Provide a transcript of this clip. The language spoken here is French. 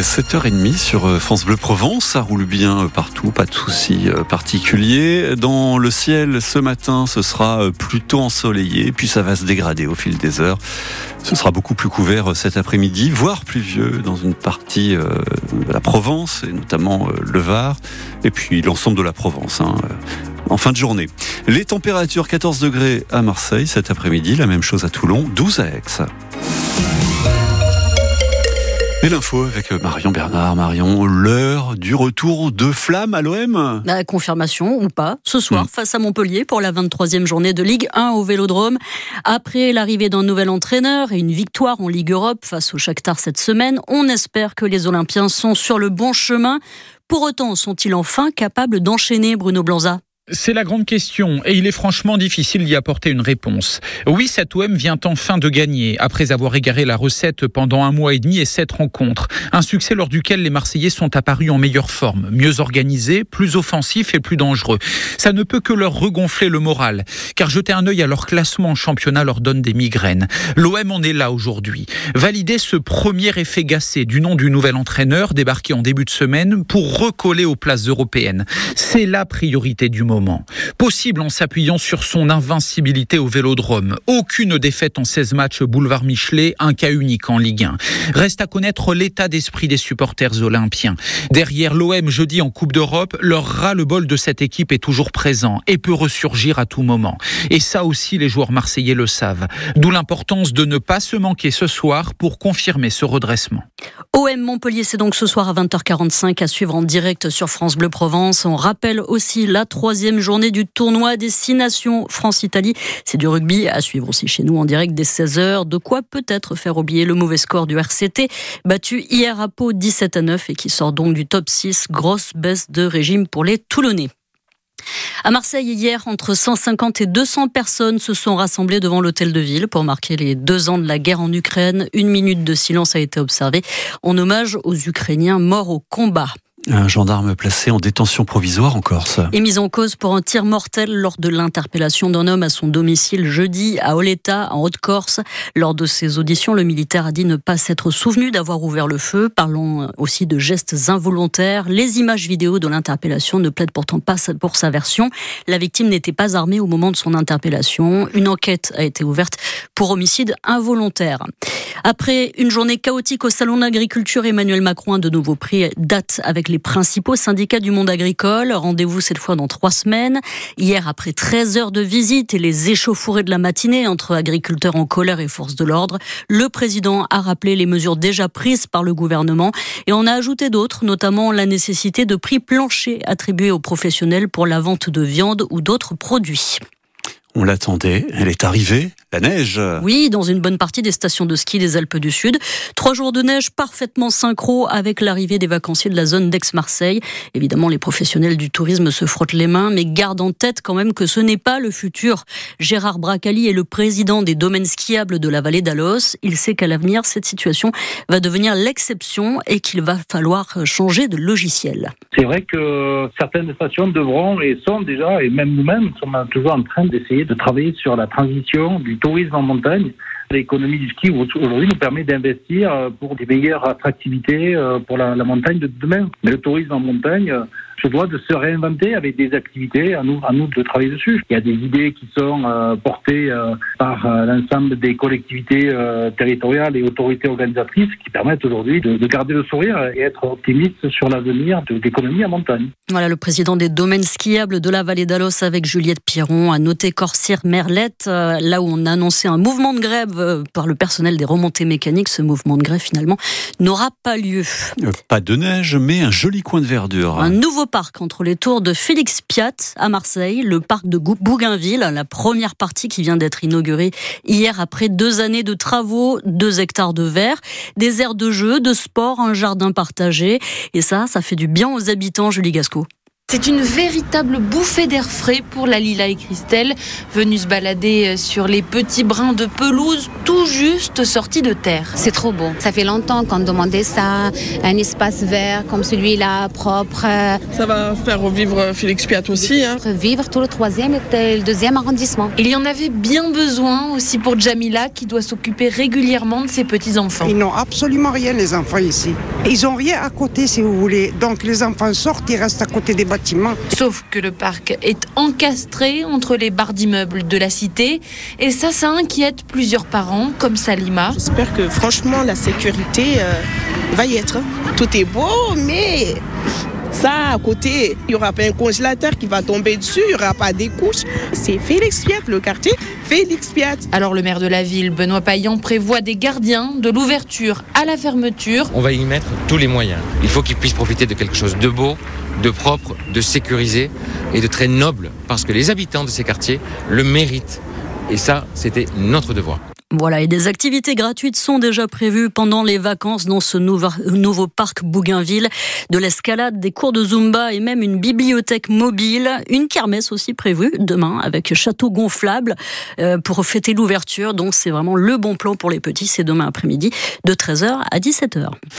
7h30 sur euh, France Bleu Provence, ça roule bien euh, partout, pas de soucis euh, particuliers. Dans le ciel ce matin, ce sera plutôt ensoleillé, puis ça va se dégrader au fil des heures. Ce sera beaucoup plus couvert cet après-midi, voire pluvieux dans une partie de la Provence, et notamment le Var, et puis l'ensemble de la Provence. Hein, en fin de journée. Les températures 14 degrés à Marseille cet après-midi, la même chose à Toulon, 12 à Aix. Et l'info avec Marion Bernard. Marion, l'heure du retour de Flamme à l'OM La confirmation ou pas, ce soir hmm. face à Montpellier pour la 23e journée de Ligue 1 au Vélodrome. Après l'arrivée d'un nouvel entraîneur et une victoire en Ligue Europe face au Shakhtar cette semaine, on espère que les Olympiens sont sur le bon chemin. Pour autant, sont-ils enfin capables d'enchaîner Bruno Blanza? C'est la grande question et il est franchement difficile d'y apporter une réponse. Oui, cet OM vient enfin de gagner après avoir égaré la recette pendant un mois et demi et sept rencontres. Un succès lors duquel les Marseillais sont apparus en meilleure forme, mieux organisés, plus offensifs et plus dangereux. Ça ne peut que leur regonfler le moral, car jeter un œil à leur classement en championnat leur donne des migraines. L'OM en est là aujourd'hui. Valider ce premier effet gacé du nom du nouvel entraîneur débarqué en début de semaine pour recoller aux places européennes. C'est la priorité du moment. Possible en s'appuyant sur son invincibilité au vélodrome. Aucune défaite en 16 matchs boulevard Michelet, un cas unique en Ligue 1. Reste à connaître l'état d'esprit des supporters olympiens. Derrière l'OM jeudi en Coupe d'Europe, leur ras-le-bol de cette équipe est toujours présent et peut ressurgir à tout moment. Et ça aussi, les joueurs marseillais le savent. D'où l'importance de ne pas se manquer ce soir pour confirmer ce redressement. OM Montpellier, c'est donc ce soir à 20h45 à suivre en direct sur France Bleu Provence. On rappelle aussi la troisième journée du tournoi Destination France-Italie. C'est du rugby à suivre aussi chez nous en direct dès 16h. De quoi peut-être faire oublier le mauvais score du RCT, battu hier à Pau 17 à 9 et qui sort donc du top 6. Grosse baisse de régime pour les Toulonnais. À Marseille, hier, entre 150 et 200 personnes se sont rassemblées devant l'hôtel de ville pour marquer les deux ans de la guerre en Ukraine. Une minute de silence a été observée en hommage aux Ukrainiens morts au combat. Un gendarme placé en détention provisoire en Corse. Et mis en cause pour un tir mortel lors de l'interpellation d'un homme à son domicile jeudi à Oleta, en Haute-Corse. Lors de ses auditions, le militaire a dit ne pas s'être souvenu d'avoir ouvert le feu, parlant aussi de gestes involontaires. Les images vidéo de l'interpellation ne plaident pourtant pas pour sa version. La victime n'était pas armée au moment de son interpellation. Une enquête a été ouverte pour homicide involontaire. Après une journée chaotique au Salon d'agriculture, Emmanuel Macron a de nouveau pris date avec les principaux syndicats du monde agricole. Rendez-vous cette fois dans trois semaines. Hier, après 13 heures de visite et les échauffourées de la matinée entre agriculteurs en colère et forces de l'ordre, le président a rappelé les mesures déjà prises par le gouvernement et en a ajouté d'autres, notamment la nécessité de prix planchers attribués aux professionnels pour la vente de viande ou d'autres produits. On l'attendait, elle est arrivée, la neige. Oui, dans une bonne partie des stations de ski des Alpes du Sud. Trois jours de neige parfaitement synchro avec l'arrivée des vacanciers de la zone d'Aix-Marseille. Évidemment, les professionnels du tourisme se frottent les mains, mais gardent en tête quand même que ce n'est pas le futur. Gérard Bracali est le président des domaines skiables de la vallée d'Alos. Il sait qu'à l'avenir, cette situation va devenir l'exception et qu'il va falloir changer de logiciel. C'est vrai que certaines stations devront et sont déjà, et même nous-mêmes, sommes toujours en train d'essayer de travailler sur la transition du tourisme en montagne. L'économie du ski aujourd'hui nous permet d'investir euh, pour des meilleures attractivités euh, pour la, montagne de demain. Mais le tourisme en montagne, se doit de se réinventer avec des activités, à nous, de travailler dessus. Il y a des idées qui sont euh, portées euh, par euh, l'ensemble des collectivités territoriales et autorités organisatrices qui permettent aujourd'hui de, de, garder le sourire et être optimiste sur l'avenir de l'économie en montagne. Voilà le président des domaines skiables de la vallée d'Alos avec Juliette Piron a noté Corsair Merlette, là où on a annoncé un mouvement de grève par le personnel des remontées mécaniques. Ce mouvement de grève finalement n'aura pas lieu. Pas de neige, mais un joli coin de verdure. Un nouveau parc entre les tours de Félix Piat à Marseille, le parc de Bougainville, la première partie qui vient d'être inaugurée hier après deux années de travaux, deux hectares de verre, des aires de jeu, de sport, un jardin partagé. Et ça, ça fait du bien aux habitants, Julie Gasco. C'est une véritable bouffée d'air frais pour la Lila et Christelle, venues se balader sur les petits brins de pelouse tout juste sortis de terre. C'est trop beau. Ça fait longtemps qu'on demandait ça, un espace vert comme celui-là, propre. Ça va faire revivre Félix Piat aussi. Hein. Revivre tout le troisième et le deuxième arrondissement. Il y en avait bien besoin aussi pour Jamila qui doit s'occuper régulièrement de ses petits-enfants. Ils n'ont absolument rien les enfants ici. Ils n'ont rien à côté si vous voulez. Donc les enfants sortent, ils restent à côté des bâtiments Sauf que le parc est encastré entre les barres d'immeubles de la cité et ça, ça inquiète plusieurs parents comme Salima. J'espère que franchement la sécurité euh, va y être. Tout est beau, mais ça, à côté, il n'y aura pas un congélateur qui va tomber dessus, il n'y aura pas des couches. C'est Félix Piat, le quartier Félix Piat. Alors le maire de la ville, Benoît Payan, prévoit des gardiens de l'ouverture à la fermeture. On va y mettre tous les moyens. Il faut qu'ils puissent profiter de quelque chose de beau, de propre, de sécurisé et de très noble, parce que les habitants de ces quartiers le méritent. Et ça, c'était notre devoir. Voilà, et des activités gratuites sont déjà prévues pendant les vacances dans ce nouveau, parc Bougainville. De l'escalade, des cours de Zumba et même une bibliothèque mobile. Une kermesse aussi prévue demain avec château gonflable euh, pour fêter l'ouverture. Donc c'est vraiment le bon plan pour les petits. C'est demain après-midi de 13h à 17h.